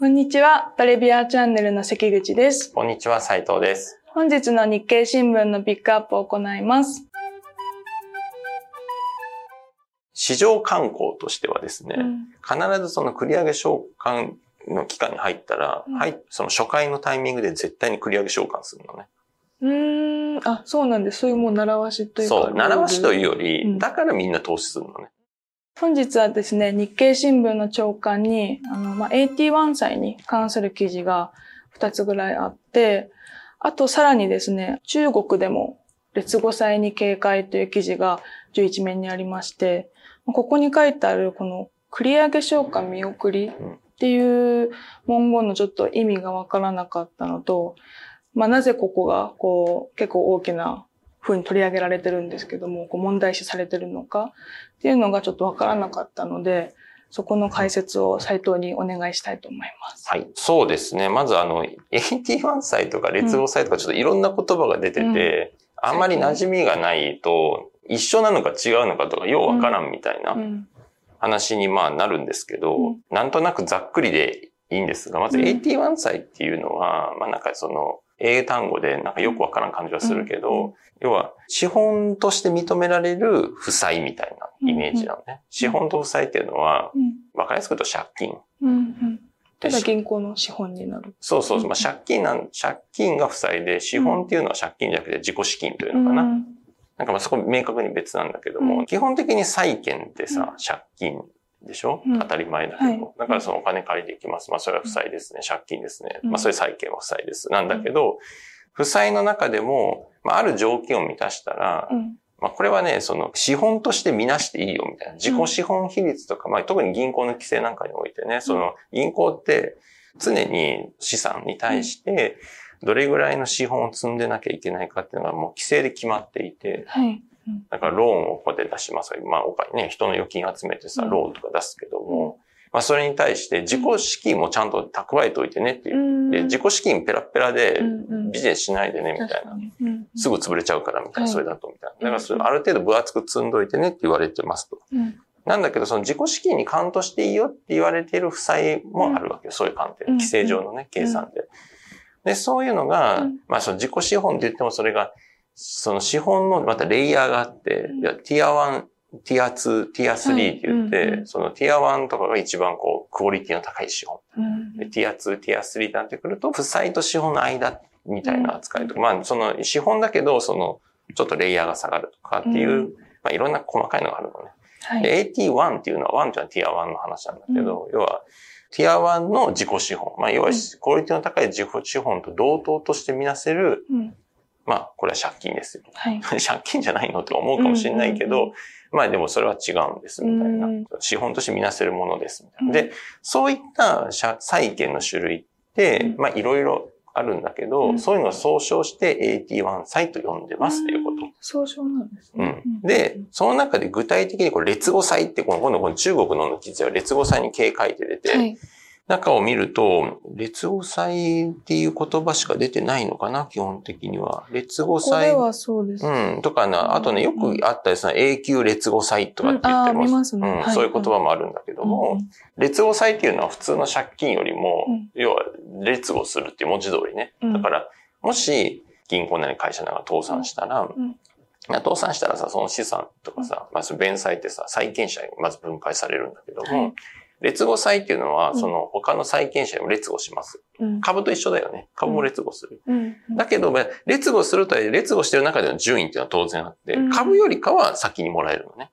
こんにちは。トレビアチャンネルの関口です。こんにちは、斉藤です。本日の日経新聞のピックアップを行います。市場観光としてはですね、うん必ずその繰り上げ償還の期間に入ったら、うんはい、その初回のタイミングで絶対に繰り上げ償還するのね。うーん、あ、そうなんです。そういうもう習わしというか。そう、習わしというう。より、うんだからみんな投資するのね。本日はですね、日経新聞の朝刊に、あの、まあ、AT1 歳に関する記事が2つぐらいあって、あとさらにですね、中国でも劣後歳に警戒という記事が11面にありまして、ここに書いてあるこの繰り上げ償還見送りっていう文言のちょっと意味がわからなかったのと、まあなぜここがこう結構大きな風に取り上げられてるんですけども、こう問題視されてるのかっていうのがちょっとわからなかったので、そこの解説を斉藤にお願いしたいと思います。はい。そうですね。まずあの、81歳とか劣後歳とかちょっといろんな言葉が出てて、あんまり馴染みがないと、一緒なのか違うのかとかようわからんみたいなうん。話にまあなるんですけど、うんなんとなくざっくりでいいんですが、まずうん81歳っていうのは、まあなんかその英単語でなんかよくわからん感じはするけど、うん要は資本として認められる負債みたいなイメージなのね。資本と負債っていうのは、うん。わかりやすく言うと借金。うん。うん。たでだ銀行の資本になる。そうそうそう、まあ、うん借金なん、借金が負債で、資本っていうのは借金じゃなくて自己資金というのかな。うんなんかまあそこ明確に別なんだけども、うん基本的に債権ってさ、借金でしょ、うん当たり前だけど、はいだからそのお金借りていきます。まあそれは負債ですね。借金ですね。うんまあそれ債権は負債です。なんだけど、負債の中でも、まあある条件を満たしたら、うん。まあこれはね、その資本として見なしていいよみたいな。自己資本比率とか、まあ特に銀行の規制なんかにおいてね、その銀行って常に資産に対してどれぐらいの資本を積んでなきゃいけないかっていうのがもう規制で決まっていて、はい。だからローンをここで出します。まあお金ね、人の預金集めてさ、うんローンとか出すけども、まあそれに対して自己資金もちゃんと蓄えておいてねっていう。んで、自己資金ペラペラでビジネスしないでね、みたいな。すぐ潰れちゃうから、みたいな、はいそれだと、みたいな。だからそれ、ある程度分厚く積んどいてねって言われてますと。うんなんだけど、その自己資金にカウントしていいよって言われている負債もあるわけよ。そういう観点。うん規制上のね、計算で。で、そういうのが、うんまあその自己資本って言ってもそれが、その資本のまたレイヤーがあって、ティア1、ティア2、ティア3ってそのティア1とかが一番こう、クオリティの高い資本。うんで、ティア2、ティア3になってくると、負債と資本の間みたいな扱いとか、まあ、その資本だけど、その、ちょっとレイヤーが下がるとかっていう、うんまあ、いろんな細かいのがあるのね。はい。で、AT1 っていうのは、1っていうのはティア1の話なんだけど、要は、ティア1の自己資本。まあ、要はうん、クオリティの高い自己資本と同等としてみなせる、うんまあ、これは借金ですよ。はい。借金じゃないのと思うかもしれないけうんうんど、まあでもそれは違うんです、みたいなうん。資本としてみなせるものです、みたいうんな。で、そういった社債権の種類って、うんまあいろいろあるんだけうど、んそういうのを総称して AT1 債と呼んでますっていうこと。総称なんですうね。ん。で、その中で具体的にこれ劣後債って、この今度この中国の記事は劣後債に警戒って出て、はい。中を見ると、劣後債っていう言葉しか出てないのかな、基本的には。劣後債。これはそうです。うん。とかな、あとね、よくあったりするのは永久劣後債とかって言ってうん。あー見ますね。うん。はい。そういう言葉もあるんだけども、うん劣後債っていうのは普通の借金よりも、うん。要は劣後するっていう文字通りね。うん。だから、もし銀行なり会社なりが倒産したら、倒産したらさ、その資産とかさ、まあ、その弁済ってさ、債権者にまず分解されるんだけども、はい劣後債っていうのは、うんその他の債権者にも劣後します。うん株と一緒だよね。株も劣後する。うんだけど、まあ劣後するとは劣後してる中での順位っていうのは当然あって、うん株よりかは先にもらえるのね。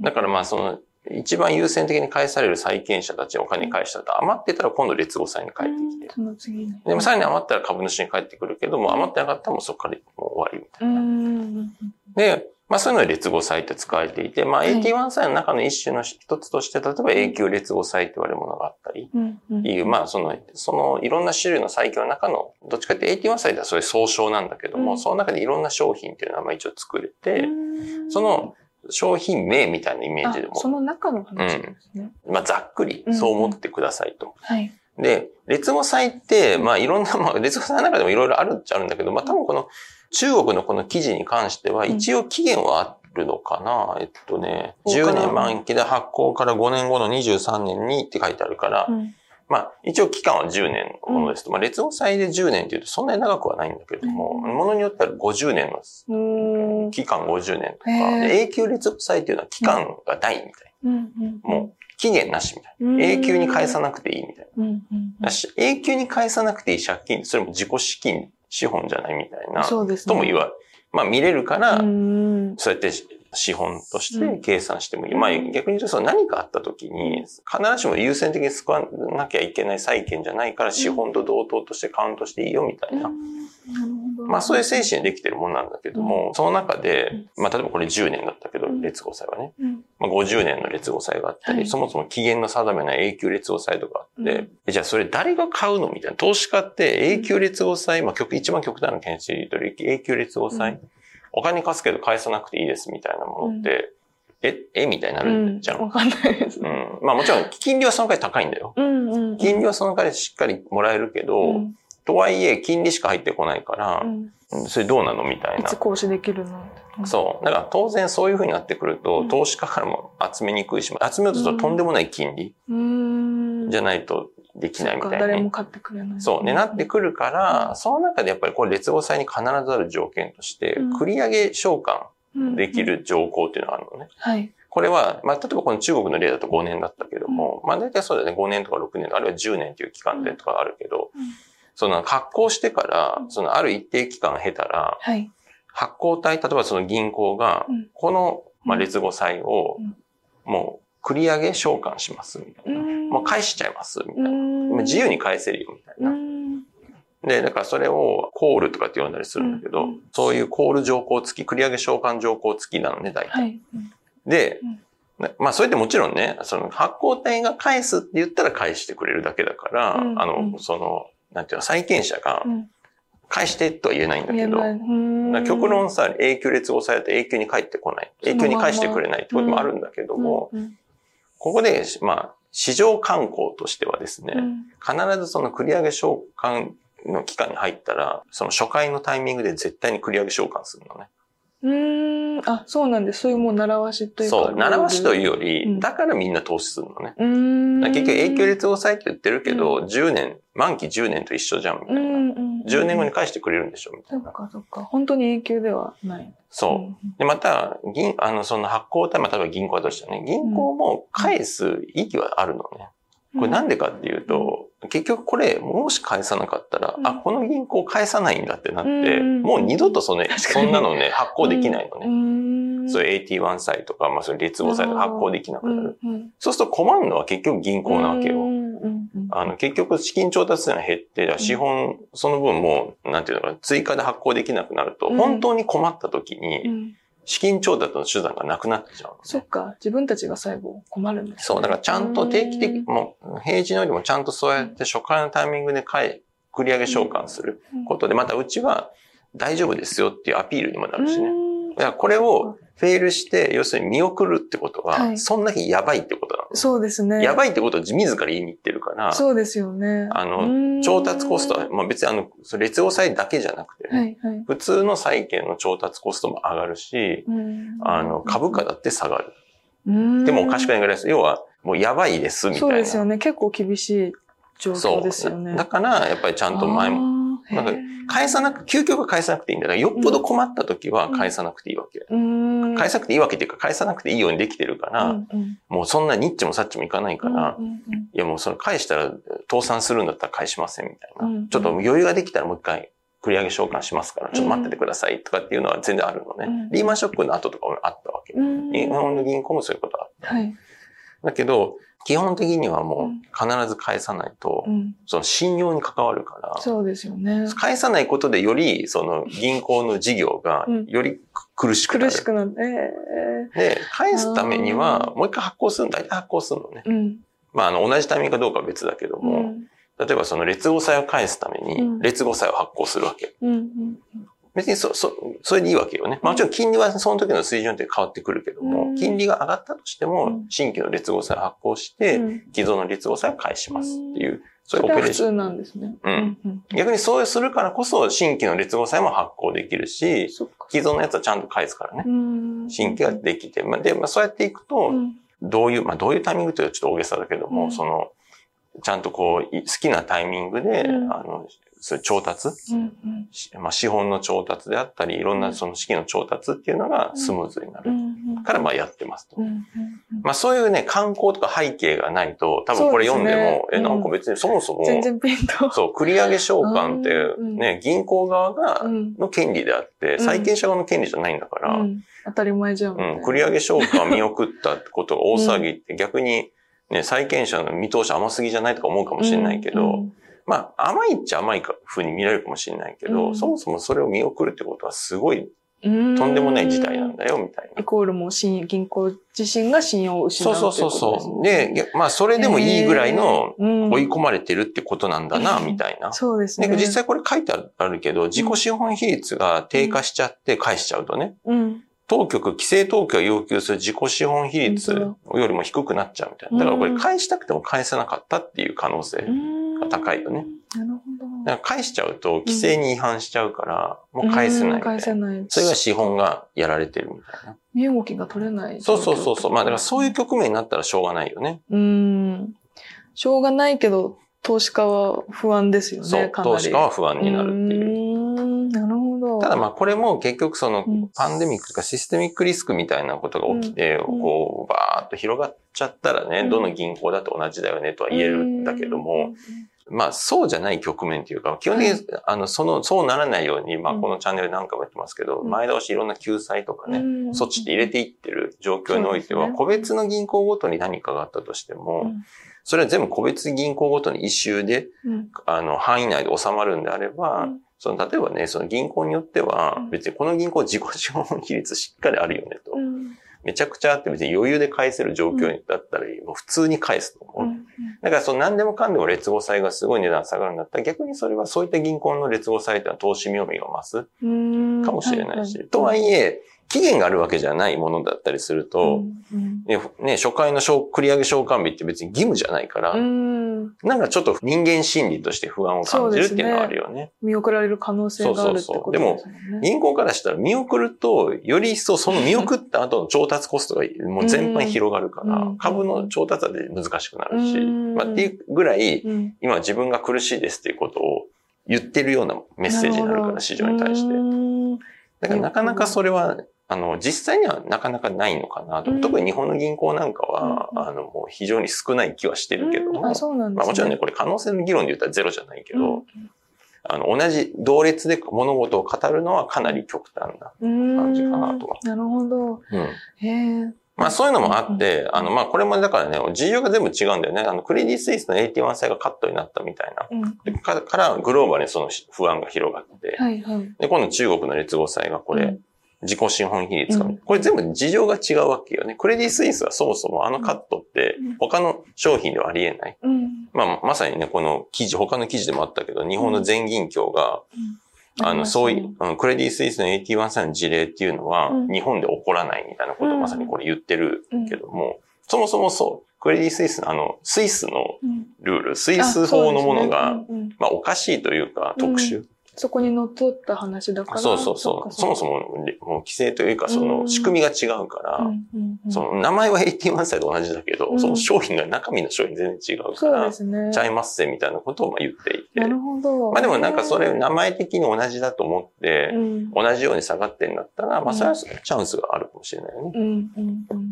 だからまあその、一番優先的に返される債権者たちにお金返したと余ってたら今度劣後債に返ってきて。その次に。でもさらに余ったら株主に返ってくるけども、余ってなかったらもうそこからもう終わりみたういな。ん。で、まあそういうので劣後債って使われていて、まあはい。AT1 債の中の一種の一つとして、例えば永久劣後債って言われるものがあったり、うんうんいう、まあ、その、その、いろんな種類の債券の中の、どっちかって AT1 債ではそれ総称なんだけども、うん。その中でいろんな商品っていうのはまあ一応作れて、うん。その商品名みたいなイメージでもあ、その中の話ですね。まあ、ざっくりそう思ってくださいと。はい。で、劣後債って、まあ、いろんな、まあ、劣後債の中でもいろいろあるっちゃあるんだけど、まあ、多分この中国のこの記事に関しては、うん一応期限はあるのかな、えっとね、10ここから年満期で発行から5年後の23年にって書いてあるから、うんまあ、一応期間は10年のものですと。まあ、列語祭で10年っていうとそんなに長くはないんだけれども、うんものによっては50年の。期間50年とか、永久列語祭っていうのは期間がないみたいうんうん。な。もう、期限なしみたいうん、な。永久に返さなくていいみたいうんうんな。だし永久に返さなくていい借金、それも自己資金、資本じゃないみたいうん。な、そうですね。とも言わ、まあ見れるから、うん。そうやって資本としてうん計算してもいい。うんまあ逆に言うと何かあった時に、必ずしも優先的に救わなきゃいけない債権じゃないから資本と同等としてカウントしていいよみたいな。まあそういう精神でできてるもんなんだけども、その中で、まあ例えばこれ10年だったけど、うん列語祭はね、うん。まあ50年の列語祭があったり、はいそもそも期限の定めない永久列語祭とかあって、うんじゃあそれ誰が買うのみたいな。投資家って永久列語祭、まあ極一番極端な検視で言うと永久列語祭、うんお金貸すけど返さなくていいですみたいなものって、え、えみたいになうん。るじゃん。わかんないですうね。ん。まあもちろん、金利はその代わり高いんだよ。うんうん。金利はその代わりしっかりもらえるけど、うんとはいえ、金利しか入ってこないからう、ん。うんそれどうなのみたいないつ。行使できるの？そう。だから当然そういう風になってくると、うん投資家からも集めにくいし、集めようとするととんでもない金利う。うん。じゃないとできないみたいなね。誰も買ってくれない。そう、ね、なってくるから、その中でやっぱりこれ列語祭に必ずある条件としてうん、繰り上げ償還うんでき。る条項っていうのがあるのね。はい。これは、まあ、例えばこの中国の例だと5年だったけども、まあ大体そうだよね、5年とか6年、あるいは10年という期間でとかあるけど、うんその発行してからう、んそのある一定期間経たら、はい。発行体、例えばその銀行がうん、この、まあ、うん列語債をうん、もう繰り上げ償還します、みたいな。んもう返しちゃいます、みたいな。自由に返せるよ、みたいうな。ん。で、だからそれをコールとかって呼んだりするんだけど、うんそういうコール条項付き、繰り上げ償還条項付きなのね、大体。でうん、なまあそれってもちろんね、その発行体が返すって言ったら返してくれるだけだから、うんうあの、んその、なんていうの、債権者がうん。返してとは言えないんだけど、うん極論さ、永久列語されて永久に返ってこない。永久に返してくれないってこともあるんだけども、うんここで、まあ、市場観光としてはですね、うん。必ずその繰り上げ償還の期間に入ったら、その初回のタイミングで絶対に繰り上げ償還するのね。うーん。あ、そうなんです。そういうもう習わしというか。そう、習わしというより、うんだからみんな投資するのね。うーん。結局永久列語債って言ってるけど、10年、満期10年と一緒じゃんみたいな。うんうん。10年後に返してくれるんでしょみたそっいな。かそっか。本当に永久ではない。そう。で、また、銀、あの、その発行体、まあ、例えば銀行だとしてね、銀行も返す意義はあるのね。これなんででかっていうと、結局これ、もし返さなかったら、うん。あ、この銀行返さないんだってなって、うんもう二度とその、そんなのね、発行できないのね。ねそういう AT1 債とか、まあそういう列語債とか発行できなくなる。うんそうすると困るのは結局銀行なわけよ。あの、結局資金調達が減って、資本、その分もう、なんていうのかな、追加で発行できなくなると、うん。本当に困った時うに、ん資金調達の手段がなくなっちゃうのね、そっか。自分たちが最後困るんですね。そう、だからちゃんと定期的、うんもう平時のよりもちゃんとそうやって初回のタイミングで買い、繰り上げ償還することで、またうちは大丈夫ですよっていうアピールにもなるしね。うんだからこれをフェールして、要するに見送るってことは、はいそんだけやばいってことなの。そうですね。やばいってことを自ら言いに行ってるそうですよね。あのうん調達コストは、まあ別にあの、それ列語債だけじゃなくてね、はいはい。普通の債券の調達コストも上がるし、うんあの、株価だって下がる。うんでもおかしくないぐらいです。要は、もうやばいです、みたいな。そうですよね。結構厳しい状況ですよね。だから、やっぱりちゃんと前も、もなんか返さなく、究極は返さなくていいんだ。だからよっぽど困った時は返さなくていいわけ。うん。返さなくていいわけっていうか、返さなくていいようにできてるから、うんうんもうそんなニッチもサッチもいかないから、うんうんうんいやもうそれ返したら倒産するんだったら返しませんみたいな。うんちょっと余裕ができたらもう一回繰り上げ償還しますから、ちょっと待っててくださいとかっていうのは全然あるのね。うんリーマンショックの後とかもあったわけ。うん日本の銀行もそういうことあった。はい。だけど、基本的にはもう必ず返さないと、うんその信用に関わるから、そうですよね。返さないことでより、その銀行の事業がうんより苦しくなる。苦しくなって。えで、返すためにはもう一回発行するの、大体発行するのね。えうん。まあ、あの、同じタイミングかどうかは別だけども、うん例えばその列語債を返すためにうん、列語債を発行するわけ。別にそ、そ、それでいいわけよね。まあもちろん金利はその時の水準で変わってくるけども、うん金利が上がったとしてうもん、新規の列語債を発行して、うん既存の列語債を返しますっていう、そういうオペレーション。なんですね。うんうん。逆にそうするからこそ、新規の列語債も発行できるし。既存のやつはちゃんと返すからね。うん新規ができて、まあ、で、まあ、そうやっていくと、うんどういう、まあ、どういうタイミングというとちょっと大げさだけども、うんその、ちゃんとこう、い好きなタイミングで、うんあの、そういう調達、うんうん。しまあ、資本の調達であったり、いろんなその資金の調達っていうのがスムーズになる。うんうんから、まあやってますと。うんうんうん。まあそういうね、観光とか背景がないと、多分これ読んでも、え、なんか別にそもそも、全然。そう、繰り上げ償還ってうんね、銀行側が、うん。の権利であって、ん。債権者側の権利じゃないんだから、うん、うん当たり前じゃんみたいな。繰り上げ償還見送ったことが大騒ぎって逆に、ね、債権者の見通し甘すぎじゃないとか思うかもしれないけど、うんまあ甘いっちゃ甘いか、風に見られるかもしれないけど、うんそもそもそれを見送るってことはすごいうんとんでもない事態なんだよ、みたいなイ。コールもう信銀行自身が信用を失うそうそうそうそう。で、まあそれでもいいぐらいの追い込まれてるってことなんだな、うんみたいな。そうですね。ね、実際これ書いてあるけど、自己資本比率が低下しちゃって返しちゃうとね、うん。当局、規制当局が要求する自己資本比率よりも低くなっちゃうみたいな。だからこれ返したくても返せなかったっていう可能性。が高いよね。なるほど。だから返しちゃうと規制に違反しちゃうから、もう返せないみたいな。返せない。それが資本がやられてるみたいな。身動きが取れない。そうそうそうそう。まあだからそういう局面になったらしょうがないよね。うん。しょうがないけど、投資家は不安ですよね。そう。投資家は不安になるっていう。うん。なるほど。ただまあこれも結局そのうん。パンデミックとかシステミックリスクみたいなことが起きて、うん。こうバーッと広がっちゃったらね、うん。どの銀行だって同じだよねとは言えるんだけども、、まあそうじゃない局面というか、基本的にあのその、そうならないように、まあうん。このチャンネルなんかもやってますけど、うん。前倒しいろんな救済とかね、ね措置って入れていってる状況においては、個別の銀行ごとに何かがあったとしても、うん。それは全部個別銀行ごとに一周で、うん。あの、範囲内で収まるんであれば、うんその、例えばね、その銀行によってはうん、別にこの銀行自己資本比率しっかりあるよねと。うんめちゃくちゃあって別に余裕で返せる状況だったら、もう普通に返すと思う。うんだからその何でもかんでも劣後債がすごい値段下がるんだったら、逆にそれはそういった銀行の劣後債ってのは投資妙味が増すうんかもしれないし。とはいえ、期限があるわけじゃないものだったりすると、うんねね、初回の償繰り上げ償還日って別に義務じゃないから、うん。なんかちょっと人間心理として不安を感じるっていうのはあるよね。見送られる可能性があるってことですもんね。銀行からしたら見送ると、より一層その見送った後の調達コストがもう全般広がるから、うん株の調達は難しくなるし、うんまあ、っていうぐらい、うん。今自分が苦しいですっていうことを言ってるようなメッセージになるから、市場に対して。うん。だからなかなかそれは、あの、実際にはなかなかないのかなと。うん特に日本の銀行なんかは、うんあの、もう非常に少ない気はしてるけども、あ、そうなんですまあもちろんね、これ可能性の議論で言ったらゼロじゃないけど、うんあの、同じ同列で物事を語るのはかなり極端な感じかなとは。なるほど。うん。へえ。まあそういうのもあって、あの、まあこれもだからね、事情が全部違うんだよね。あの、クレディ・スイスの81債がカットになったみたいな。うんでかから、グローバルにその不安が広がって、はいはい。で、今度中国の劣後債がこれ、うん自己資本比率が、うん。これ全部事情が違うわけよね。クレディ・スイスはそもそもあのカットってうん。他の商品ではありえない。うん。まあ、まさにね、この記事、他の記事でもあったけど、日本の全銀協が、あの、そういう、うん、クレディ・スイスの81歳の事例っていうのは、うん。日本で起こらないみたいなことをうん。まさにこれ言ってるけども、そもそもそう、クレディ・スイスのあの、スイスのうん。ルール、スイス法のものが、まあ、おかしいというか、特殊。そこに乗っ取った話だから。そうそうそう。そもそも、も、もう規制というか、そうのん仕組みが違うから、その名前は81歳と同じだけど、うんその商品が中身の商品全然違うから。ちゃいますぜみたいなことをまあ言っていて。なるほど。まあでもなんかそれ名前的に同じだと思ってう、ん、同じように下がってんだったら、まあそれはチャンスがあるかもしれないよね。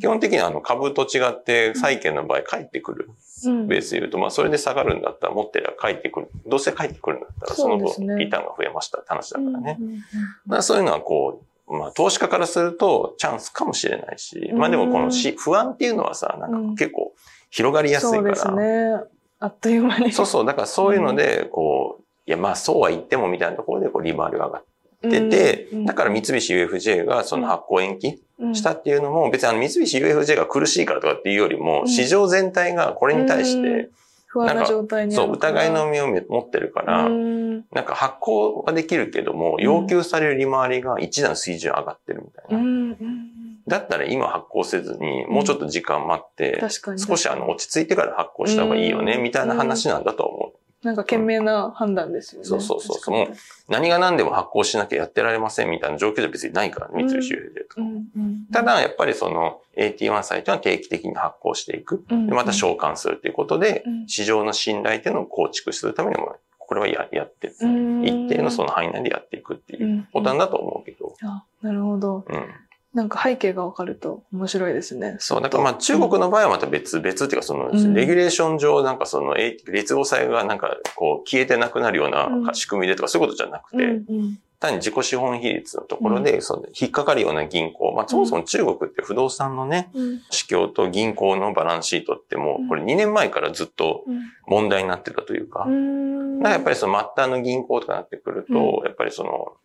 基本的にはあの株と違って債券の場合返ってくるうん。ベースで言うと、まあそれで下がるんだったら持ってりゃ返ってくる。どうせ返ってくるんだったらその分リターンが増えましたって話だからね。うそういうのはこう、まあ投資家からするとチャンスかもしれないし、うんまあでもこのし不安っていうのはさ、なんか結構広がりやすいから。そうですね。あっという間に。そうそう。だからそういうので、こう、いや、まあそうは言ってもみたいなところで、こう、利回りが上がってて、うんだから三菱 UFJ がその発行延期うん。したっていうのも、別にあの三菱 UFJ が苦しいからとかっていうよりも、うん。市場全体がこれに対して、不安な状態にあそう、疑いの目を持ってるから、うん。なんか発行はできるけども、要求される利回りが一段水準上がってるみたいな。うんうんだったら今発行せずに、もうちょっと時間待って、確かに。少しあの落ち着いてから発行した方がいいよね、うん。みたいな話なんだと思う。なんか賢明な判断ですよね。そうそうそうも何が何でも発行しなきゃやってられませんみたいな状況じゃ別にないから、三菱 UFJ とか。うんうんただ、やっぱりその AT1 債というのは定期的に発行していく。うんでまた償還するということでうん、市場の信頼っていうのを構築するためにも、これはややって、うん一定のその範囲内でやっていくっていうボタンだと思うけど。あ、なるほど。うん。なんか背景がわかると面白いですね。そう、だからまあ中国の場合はまた別、別っていうかその、うん。レギュレーション上なんかその、え劣後債がなんかこう消えてなくなるよううん。な仕組みでとかそういうことじゃなくうんて、うん。単に自己資本比率のところで、その引っかかるような銀行、まあそもそも中国って不動産のね、うん。市況と銀行のバランスシートってもう、これ2年前からずっと問題になってたというか、うん。だからやっぱりその末端の銀行とかなってくると、やっぱりその、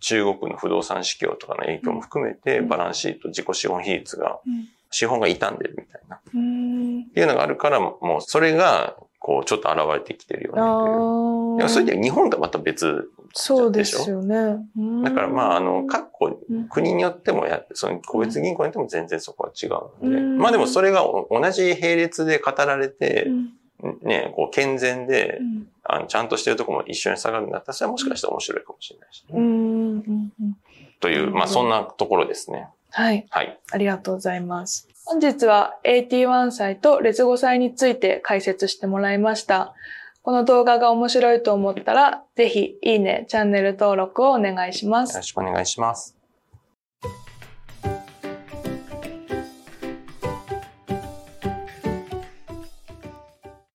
中国の不動産市況とかの影響も含めて、うんバランスシート、自己資本比率が、うん資本が傷んでるみたいな。っうんていうのがあるから、もうそれが、こう、ちょっと現れてきてるよねっていう。あでもそれでで日本とはまた別。そうですよね。うんだからまあ、あの、各国によってもや、その個別銀行によっても全然そこは違うので。うんまあでもそれがお同じ並列で語られてう、んね、こう健全でう、んあのちゃんとしてるところも一緒に下がるんだったら、それはもしかしたら面白いかもしれないしね、うんという、まあそんなところですね。はい。はい。ありがとうございます。本日は AT1 債と劣後債について解説してもらいました。この動画が面白いと思ったら、ぜひいいね、チャンネル登録をお願いしますよろ。しくお願いします。